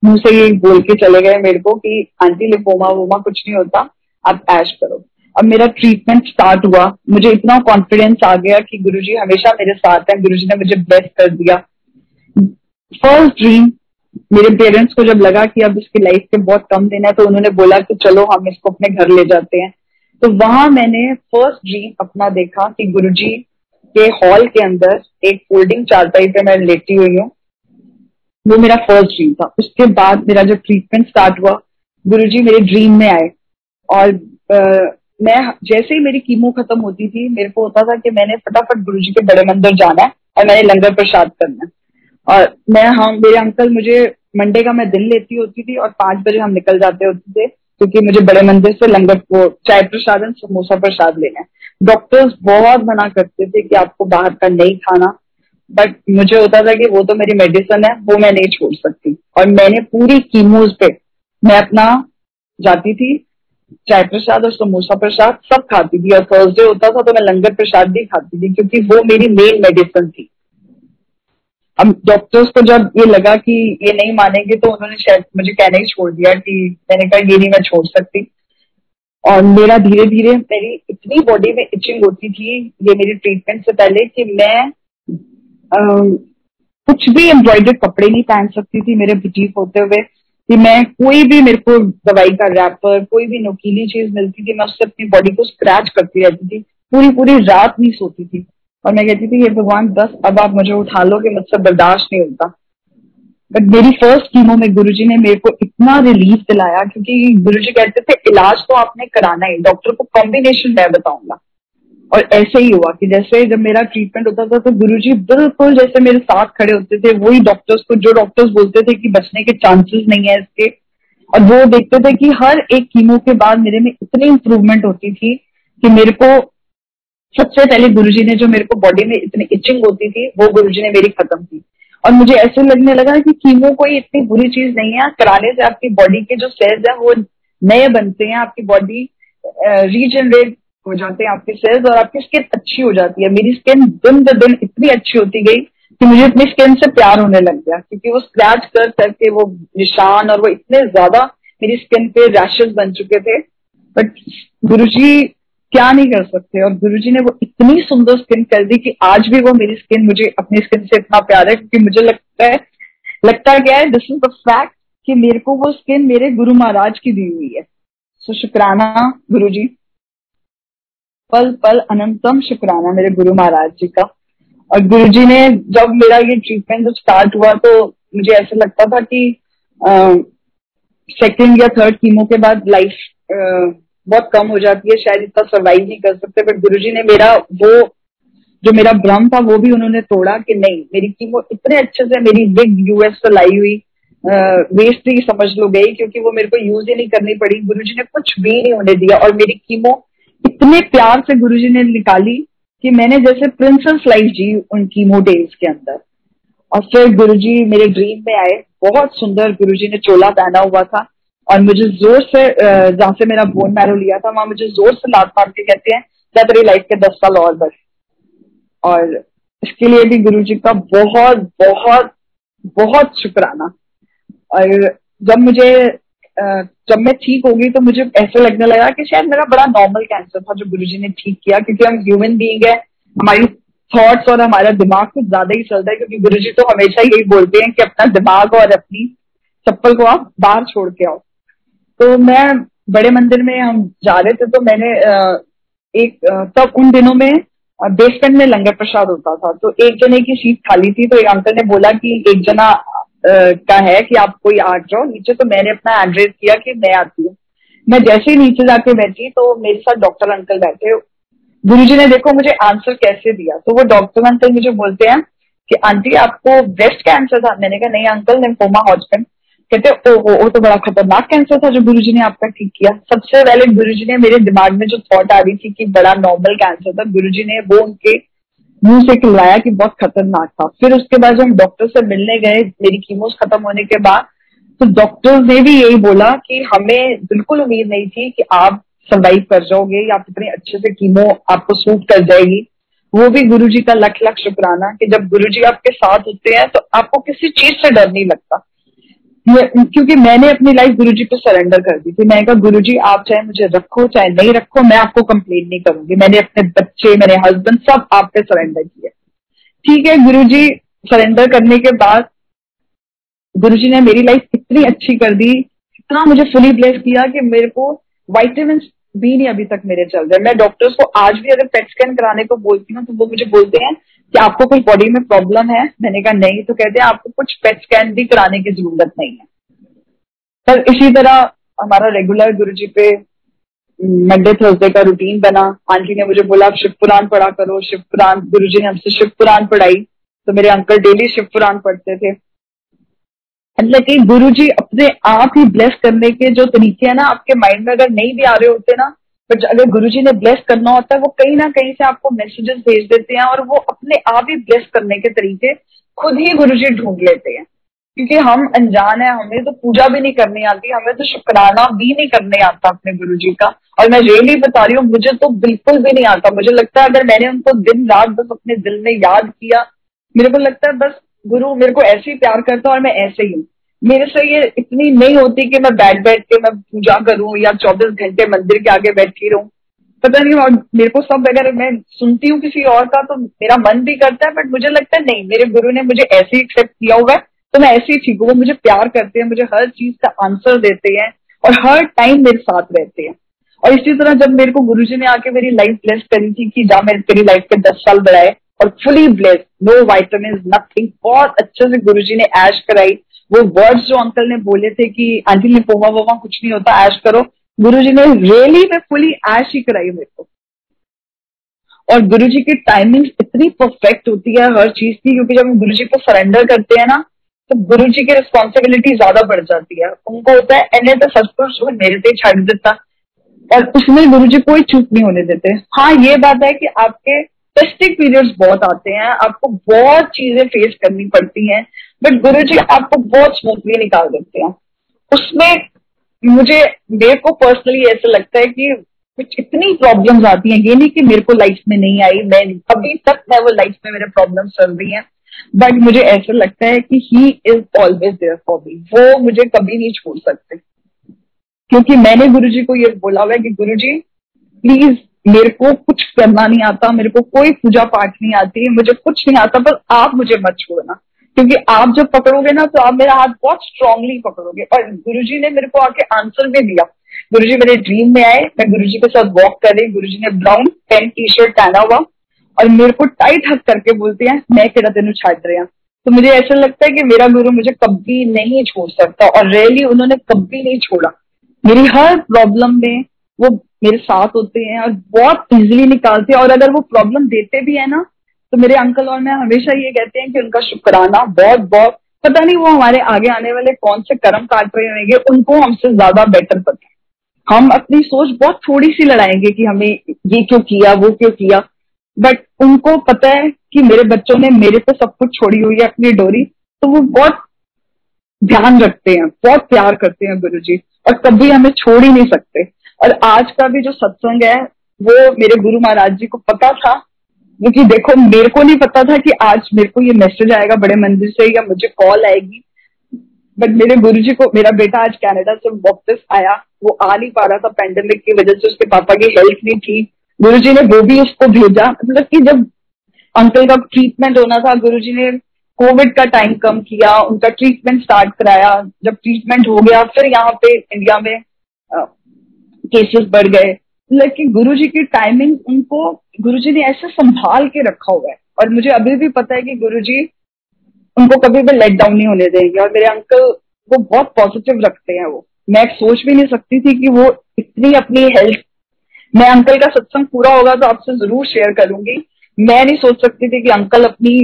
मुँह से ये बोल के चले गए मेरे को कि आंटी लिपोमा वोमा कुछ नहीं होता, आप ऐश करो। अब मेरा ट्रीटमेंट स्टार्ट हुआ। मुझे इतना कॉन्फिडेंस आ गया कि गुरुजी हमेशा मेरे साथ हैं। गुरुजी ने मुझे ब्लेस कर दिया। फ़र्स्ट ड्रीम मेरे पेरेंट्स को जब लगा कि अब इसकी लाइफ के बहुत कम दिन है तो उन्होंने बोला कि चलो हम इसको अपने घर ले जाते हैं। तो वहाँ मैंने फ़र्स्ट ड्रीम अपना देखा कि गुरुजी के हॉल के अंदर एक फोल्डिंग चारपाई पे मैं लेटी हुई हूँ। वो मेरा फ़र्स्ट ड्रीम था। उसके बाद मेरा जब ट्रीटमेंट स्टार्ट हुआ गुरु मेरे ड्रीम में आए। और आ, मैं जैसे ही मेरी कीमो खत्म होती थी मेरे को होता था कि मैंने फटाफट गुरु के बड़े मंदिर जाना है और मैंने लंगर प्रसाद करना है। और मैं हम मेरे अंकल मुझे मंडे का मैं दिन लेती होती थी और पाँच बजे हम निकल जाते होते थे, क्योंकि मुझे बड़े मंदिर से लंगर वो चाय प्रसाद एंड समोसा प्रसाद लेना है। डॉक्टर्स बहुत मना करते थे कि आपको बाहर का नहीं खाना बट मुझे होता था कि वो तो मेरी मेडिसिन है, वो मैं नहीं छोड़ सकती। और मैंने पूरी कीमोज पे, मैं अपना जाती थी, चाय प्रसाद और समोसा प्रसाद सब खाती थी। और थर्सडे होता था तो मैं लंगर प्रसाद भी खाती थी, क्योंकि वो मेरी मेन मेडिसिन थी। अब डॉक्टर्स को जब ये लगा कि ये नहीं मानेंगे तो उन्होंने शायद मुझे कहना ही छोड़ दिया कि मैंने कहा, ये नहीं मैं छोड़ सकती। और मेरा धीरे धीरे मेरी इतनी बॉडी में इचिंग होती थी, ये मेरी ट्रीटमेंट से पहले कि मैं कुछ भी एम्ब्रॉयडर्ड कपड़े नहीं पहन सकती थी मेरे बुटीक होते हुए, कि मैं कोई भी मेरे को दवाई का रैपर कोई भी नोकीली चीज़ मिलती थी, मैं उससे अपनी बॉडी को स्क्रैच करती रहती थी। पूरी पूरी रात नहीं सोती थी। और मैं कहती थी ये भगवान, बस अब आप मुझे उठा लो कि मुझसे बर्दाश्त नहीं होता. बट मेरी फ़र्स्ट कीमो में गुरु जी ने मेरे को इतना रिलीफ दिलाया क्योंकि गुरु जी कहते थे, इलाज तो आपने कराना है डॉक्टर को कॉम्बिनेशन मैं बताऊँगा. और ऐसे ही हुआ कि जैसे जब मेरा ट्रीटमेंट होता था तो गुरु जी बिल्कुल जैसे मेरे साथ खड़े होते थे, वही डॉक्टर्स को, जो डॉक्टर्स बोलते थे कि बचने के चांसेस नहीं है इसके, और वो देखते थे कि हर एक कीमो के बाद मेरे में इतनी इंप्रूवमेंट होती थी कि मेरे को सबसे पहले गुरुजी ने जो मेरे को बॉडी में इतनी इचिंग होती थी, वो गुरुजी ने मेरी खत्म की। और मुझे ऐसे लगने लगा कि कीमो कोई इतनी बुरी चीज़ नहीं है। कराने से आपकी बॉडी के जो सेल्स है, वो नए बनते हैं, आपकी बॉडी रीजनरेट हो जाते हैं आपके सेल्स और आपकी स्किन अच्छी हो जाती है। मेरी स्किन दिन ब दिन इतनी अच्छी होती गई कि मुझे अपनी स्किन से प्यार होने लग गया, क्योंकि वो स्क्रैच कर, करके वो निशान और वो इतने ज़्यादा मेरी स्किन पे रैशेस बन चुके थे। बट गुरुजी क्या नहीं कर सकते? और गुरुजी ने वो इतनी सुंदर स्किन कर दी कि आज भी वो मेरी स्किन मुझे अपनी स्किन से इतना प्यार है क्योंकि मुझे लगता है, लगता क्या है दिस इज़ द फैक्ट कि मेरे को वो स्किन मेरे गुरु महाराज की दी हुई है। सो शुक्राना गुरु जी। पल पल, अनंतम शुक्राना मेरे गुरु महाराज जी का। और गुरु जी ने जब मेरा ये ट्रीटमेंट जब स्टार्ट हुआ तो मुझे ऐसा लगता था कि सेकेंड या थर्ड कीमो के बाद लाइफ बहुत कम हो जाती है, शायद इतना सर्वाइव नहीं कर सकते बट गुरु ने मेरा वो, जो मेरा भ्रम था, वो भी उन्होंने तोड़ा कि नहीं, मेरी कीमो इतने अच्छे से मेरी बिग यूएस से लाई हुई वेस्ट ही समझ लो गई, क्योंकि वो मेरे को यूज़ ही नहीं करनी पड़ी। गुरु जी ने कुछ भी नहीं होने दिया और मेरी कीमो इतने प्यार से गुरुजी ने निकाली कि मैंने जैसे प्रिंसेस लाइफ जी उन कीमो डेज़ के अंदर। और फिर गुरुजी मेरे ड्रीम में आए, बहुत सुंदर गुरुजी ने चोला पहना हुआ था। और मुझे ज़ोर से जहाँ से मेरा बोन मैरो लिया था, वहाँ मुझे ज़ोर से लात मार के कहते हैं तेरी लाइफ के दस साल और बढ़। और इसके लिए भी गुरु जी का बहुत बहुत बहुत शुक्राना। और जब मुझे जब मैं ठीक होगी तो मुझे ऐसा लगने लगा कि शायद मेरा बड़ा नॉर्मल कैंसर था जो गुरुजी ने ठीक किया, क्योंकि हम ह्यूमन बींग है, हमारी थॉट्स और हमारा दिमाग कुछ ज़्यादा ही चलता है, क्योंकि गुरुजी तो हमेशा यही बोलते हैं कि अपना दिमाग और अपनी चप्पल को आप बाहर छोड़ के आओ। तो मैं बड़े मंदिर में हम जा रहे थे तो मैंने एक तब उन दिनों में बेसमेंट में लंगर प्रसाद होता था। तो एक जने की सीट खाली थी तो एक अंकल ने बोला कि एक जना का है कि आप कोई आ जाओ नीचे। तो मैंने अपना एड्रेस किया कि मैं आती हूँ। मैं जैसे ही नीचे जाके बैठी तो मेरे साथ डॉक्टर अंकल बैठे। गुरु जी ने देखो मुझे आंसर कैसे दिया। तो वो डॉक्टर अंकल मुझे बोलते हैं कि, आंटी, आपको ब्रेस्ट कैंसर था? मैंने कहा, नहीं अंकल लिम्फोमा हॉस्पिटल कहते ओ, ओ, ओ तो बड़ा खतरनाक कैंसर था जो गुरुजी ने आपका ठीक किया। सबसे पहले गुरुजी ने मेरे दिमाग में जो थॉट आ रही थी कि बड़ा नॉर्मल कैंसर था गुरुजी ने वो उनके मुँह से खिलवाया कि बहुत खतरनाक था। फिर उसके बाद जब हम डॉक्टर से मिलने गए मेरी कीमोस खत्म होने के बाद तो डॉक्टर ने भी यही बोला कि हमें बिल्कुल उम्मीद नहीं थी कि आप सर्वाइव कर जाओगे या इतने अच्छे से कीमो आपको सूट कर जाएगी। वो भी गुरुजी का लख लख शुक्राना कि जब गुरुजी आपके साथ होते हैं तो आपको किसी चीज़ से डर नहीं लगता। क्योंकि मैंने अपनी लाइफ गुरुजी पे सरेंडर कर दी थी। मैंने कहा, गुरुजी, आप चाहे मुझे रखो, चाहे नहीं रखो, मैं आपको कंप्लेन नहीं करूँगी। मैंने अपने बच्चे, मेरे हस्बैंड सब आप पे सरेंडर किए ठीक है, गुरुजी सरेंडर करने के बाद गुरुजी ने मेरी लाइफ इतनी अच्छी कर दी, इतना मुझे फुली ब्लेस किया कि मेरे को वाइटामिन भी नहीं अभी तक मेरे चल रहे। मैं डॉक्टर्स को आज भी अगर पेट स्कैन कराने को बोलती हूँ तो वो मुझे बोलते हैं कि आपको कोई बॉडी में प्रॉब्लम है? मैंने कहा, नहीं। तो कहते हैं, आपको कुछ पेट स्कैन भी कराने की ज़रूरत नहीं है। पर इसी तरह हमारा रेगुलर गुरु जी पे मंडे थर्सडे का रूटीन बना। आंटी ने मुझे बोला आप शिव पुराण पढ़ा करो। शिव पुराण, गुरु जी ने हमसे शिव पुराण पढ़ाई। तो मेरे अंकल डेली शिव पुराण पढ़ते थे। मतलब कि गुरु जी अपने आप ही ब्लेस करने के जो तरीके हैं ना, आपके माइंड में अगर नहीं भी आ रहे होते ना बट अगर गुरु जी ने ब्लेस करना होता है, वो कहीं ना कहीं से आपको मैसेजेस भेज देते हैं और वो अपने आप ही ब्लेस करने के तरीके खुद ही गुरु जी ढूंढ लेते हैं। क्योंकि हम अनजान है, हमें तो पूजा भी नहीं करनी आती, हमें तो शुक्राना भी नहीं करने आता अपने गुरु जी का। और मैं रियली बता रही हूँ, मुझे तो बिल्कुल भी नहीं आता। मुझे लगता है अगर मैंने उनको दिन रात बस अपने दिल में याद किया, मेरे को लगता है बस गुरु मेरे को ऐसे ही प्यार करता है और मैं ऐसे ही हूँ। मेरे से ये इतनी नहीं होती कि मैं बैठ बैठ के मैं पूजा करूँ या चौबीस घंटे मंदिर के आगे बैठी रहूँ। पता नहीं, और मेरे को सब अगर मैं सुनती हूँ किसी और का तो मेरा मन भी करता है बट मुझे लगता है, नहीं, मेरे गुरु ने मुझे ऐसे ही एक्सेप्ट किया हुआ है तो मैं ऐसे ही ठीक हूँ वो मुझे प्यार करते हैं, मुझे हर चीज़ का आंसर देते हैं, और हर टाइम मेरे साथ रहते हैं। और इसी तरह जब मेरे को गुरु जी ने आके मेरी लाइफ ब्लेस करी थी, कि जा मेरे तेरी लाइफ के दस साल बढ़ाए, और fully bless no vitamin nothing बहुत अच्छे से गुरु जी ने ऐश कराई वो वर्ड्स जो अंकल ने बोले थे कि आंटी ने पोमा वोमा कुछ नहीं होता ऐश करो। गुरु जी ने रियली में फुली ऐश ही कराई मेरे को। और गुरु जी की टाइमिंग इतनी परफेक्ट होती है हर चीज़ की, क्योंकि जब हम गुरु जी को सरेंडर करते हैं ना तो गुरु जी की रिस्पॉन्सिबिलिटी ज़्यादा बढ़ जाती है। उनको होता है, एने तो सब कुछ मेरे से छाड़ देता। और उसमें गुरु जी कोई चूक नहीं होने देते। हाँ ये बात है कि आपके टेस्टिंग पीरियड्स बहुत आते हैं, आपको बहुत चीज़ें फेस करनी पड़ती हैं। बट गुरु जी आपको बहुत स्मूथली निकाल देते हैं। उसमें मुझे, मेरे को पर्सनली ऐसा लगता है कि कुछ इतनी प्रॉब्लम्स आती हैं, ये नहीं कि मेरे को लाइफ में नहीं आई, मैं अभी तक मैं वो लाइफ में मेरे प्रॉब्लम चल रही हैं। बट मुझे ऐसा लगता है कि he is always there for me वो मुझे कभी नहीं छोड़ सकते। क्योंकि मैंने गुरु जी को ये बोला हुआ है कि गुरु जी प्लीज़ मेरे को कुछ करना नहीं आता, मेरे को कोई पूजा पाठ नहीं आती, मुझे कुछ नहीं आता, पर आप मुझे मत छोड़ना। क्योंकि आप जब पकड़ोगे ना तो आप मेरा हाथ बहुत स्ट्रांगली पकड़ोगे। और गुरुजी ने मेरे को आके आंसर भी दिया। गुरुजी मेरे ड्रीम में आए, मैं गुरुजी के साथ वॉक कर रही गुरुजी ने ब्राउन पेंट टी शर्ट पहना हुआ। और मेरे को टाइट हक करके बोलते हैं, मैं केड़ा तेन छाड़ रहा तो मुझे ऐसा लगता है कि मेरा गुरु मुझे कभी नहीं छोड़ सकता। और रेयरली उन्होंने कभी नहीं छोड़ा। मेरी हर प्रॉब्लम में वो मेरे साथ होते हैं और बहुत इजिली निकालते हैं। और अगर वो प्रॉब्लम देते भी है ना तो मेरे अंकल और मैं हमेशा ये कहते हैं कि उनका शुक्राना बहुत बहुत, पता नहीं वो हमारे आगे आने वाले कौन से कर्म काट रहे होंगे, उनको हमसे ज़्यादा बेटर पता है। हम अपनी सोच बहुत थोड़ी सी लड़ाएँगे कि हमें ये क्यों किया, वो क्यों किया बट उनको पता है कि मेरे बच्चों ने मेरे पे सब कुछ छोड़ी हुई है अपनी डोरी तो वो बहुत ध्यान रखते हैं, बहुत प्यार करते हैं गुरु जी और कभी हमें छोड़ ही नहीं सकते। और आज का भी जो सत्संग है, वो मेरे गुरु महाराज जी को पता था क्योंकि देखो, मेरे को नहीं पता था कि आज मेरे को ये मैसेज आएगा बड़े मंदिर से या मुझे कॉल आएगी। बट मेरे गुरु जी को, मेरा बेटा आज कनाडा से वापस आया। वो आ नहीं पा रहा था पेंडेमिक की वजह से उसके पापा की हेल्थ नहीं थी। गुरु जी ने वो भी उसको भेजा। मतलब कि जब अंकल का ट्रीटमेंट होना था गुरु जी ने कोविड का टाइम कम किया, उनका ट्रीटमेंट स्टार्ट कराया। जब ट्रीटमेंट हो गया, फिर यहाँ पे इंडिया में केसेस बढ़ गए। लेकिन गुरु जी की टाइमिंग उनको गुरु जी ने ऐसे संभाल के रखा हुआ है। और मुझे अभी भी पता है कि गुरु जी उनको कभी भी लेट डाउन नहीं होने देंगे। और मेरे अंकल वो बहुत पॉजिटिव रखते हैं वो। मैं सोच भी नहीं सकती थी कि वो इतनी अपनी हेल्थ मैं अंकल का सत्संग पूरा होगा तो आपसे ज़रूर शेयर करूँगी। मैं नहीं सोच सकती थी कि अंकल अपनी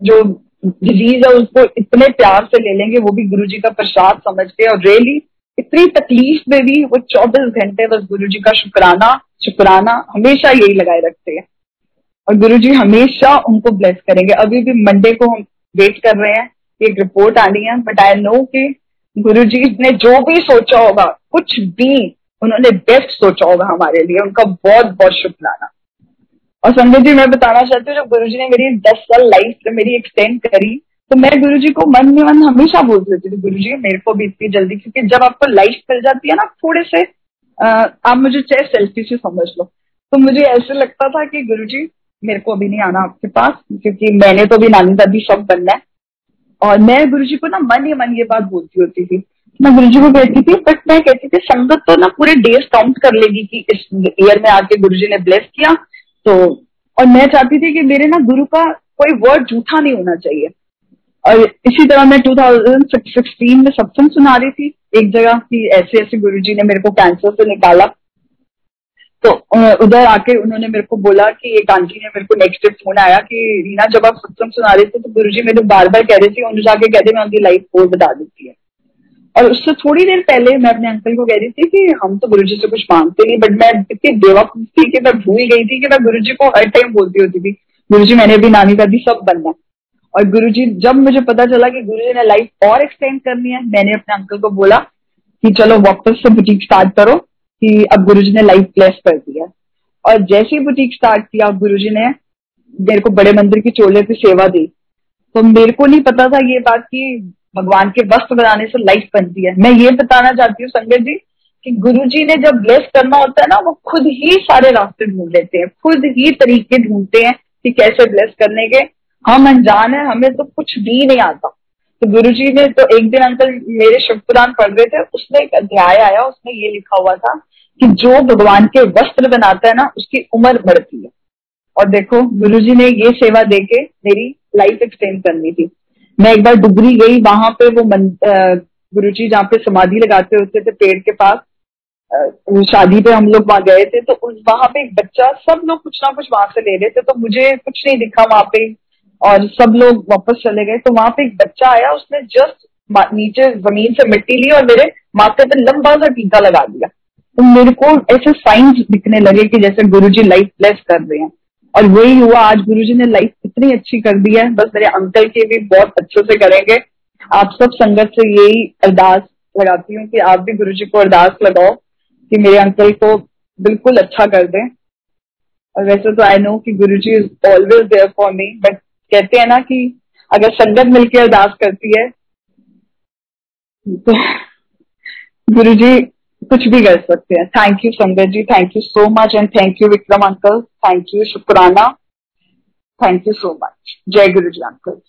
जो डिज़ीज़ है उसको इतने प्यार से ले लेंगे, वो भी गुरु जी का प्रसाद समझ के। और रियली इतनी तकलीफ़ में भी वो चौबीस घंटे बस गुरु जी का शुक्राना शुक्राना हमेशा यही लगाए रखते हैं। और गुरु जी हमेशा उनको ब्लेस करेंगे। अभी भी मंडे को हम वेट कर रहे हैं एक रिपोर्ट आनी है बट आई नो कि गुरु जी ने जो भी सोचा होगा, कुछ भी उन्होंने बेस्ट सोचा होगा हमारे लिए, उनका बहुत बहुत शुक्राना। और संगत जी, मैं बताना चाहती हूँ, जब गुरु जी ने मेरी दस साल लाइफ मेरी एक्सटेंड करी तो मैं गुरु जी को मन में मन हमेशा बोल देती थी गुरु जी मेरे को भी इतनी जल्दी, क्योंकि जब आपको लाइफ मिल जाती है ना, थोड़े से आप मुझे चाहे सेल्फी से समझ लो। तो मुझे ऐसे लगता था कि गुरु जी मेरे को अभी नहीं आना आपके पास, क्योंकि मैंने तो भी नानी दादी सब बनना है। और मैं गुरु जी को ना मन ही मन ये बात बोलती होती थी। मैं गुरु जी को कहती थी बट मैं कहती थी, संगत तो ना पूरे डेज़ काउंट कर लेगी कि इस ईयर में आके गुरु जी ने ब्लेस किया तो और मैं चाहती थी कि मेरे ना गुरु का कोई वर्ड झूठा नहीं होना चाहिए। और इसी तरह मैं 2016 में सत्संग सुना रही थी। एक जगह कि ऐसे ऐसे गुरुजी ने मेरे को कैंसर से निकाला। तो उधर आके उन्होंने मेरे को बोला कि एक आंटी ने मेरे को नेक्स्ट डे फ़ोन आया कि रीना, जब आप सत्संग सुना रहे थे तो गुरुजी मेरे बार बार कह रहे थे उन्हें जाके कहते मैं उनकी लाइफ और बता देती है। और उससे थोड़ी देर पहले मैं अपने अंकल को कह रही थी कि हम तो गुरुजी से कुछ मांगते नहीं बट मैं इतनी बेवकूफ़ थी कि मैं भूल गई थी कि मैं गुरुजी को हर टाइम बोलती होती थी। गुरुजी, मैंने भी नानी दादी सब बनना। और गुरुजी, जब मुझे पता चला कि गुरुजी ने लाइफ और एक्सटेंड करनी है, मैंने अपने अंकल को बोला कि चलो वापस से बुटीक स्टार्ट करो कि अब गुरुजी ने लाइफ प्लेस कर दिया। और जैसे ही बुटीक स्टार्ट किया, गुरुजी ने मेरे को बड़े मंदिर की चोले की सेवा दी। तो मेरे को नहीं पता था ये बात कि भगवान के वस्त्र बनाने से लाइफ बनती है। मैं ये बताना चाहती हूँ संगत जी कि गुरु जी ने जब ब्लेस करना होता है ना, वो खुद ही सारे रास्ते ढूंढ लेते हैं, खुद ही तरीके ढूंढते हैं कि कैसे ब्लेस करने के। हम अनजान है हमें तो कुछ भी नहीं आता। तो गुरु जी ने तो एक दिन अंकल मेरे शिव पुराण पढ़ रहे थे उसमें एक अध्याय आया उसमें ये लिखा हुआ था कि जो भगवान के वस्त्र बनाता है ना उसकी उम्र बढ़ती है। और देखो गुरु जी ने ये सेवा दे के मेरी लाइफ एक्सटेंड करनी थी। मैं एक बार डुगरी गई वहाँ पे वो मन, गुरु जी जहाँ पे समाधि लगाते होते थे पेड़ के पास शादी पे हम लोग वहाँ गए थे तो वहाँ पे एक बच्चा सब लोग कुछ ना कुछ वहाँ से ले रहे थे तो मुझे कुछ नहीं दिखा वहाँ पे। और सब लोग वापस चले गए। तो वहाँ पे एक बच्चा आया, उसने जस्ट नीचे ज़मीन से मिट्टी ली और मेरे माथे पे लंबा सा टीका लगा दिया। तो मेरे को ऐसे साइंस दिखने लगे कि जैसे गुरु जी लाइफ ब्लेस कर रहे हैं। और वही हुआ, आज गुरु जी ने लाइफ इतनी अच्छी कर दी है। बस मेरे अंकल के भी बहुत अच्छे से करेंगे। आप सब संगत से यही अरदास लगाती हूँ कि आप भी गुरु जी को अरदास लगाओ कि मेरे अंकल को बिल्कुल अच्छा कर दें। और वैसे तो आई नो कि Guru ji is always there for me but कहते हैं ना कि अगर संगत मिलकर अरदास करती है तो गुरु जी कुछ भी कर सकते हैं। Thank you Sangat ji thank you so much and thank you Vikram uncle thank you शुक्राना थैंक यू सो मच जय गुरु जी अंकल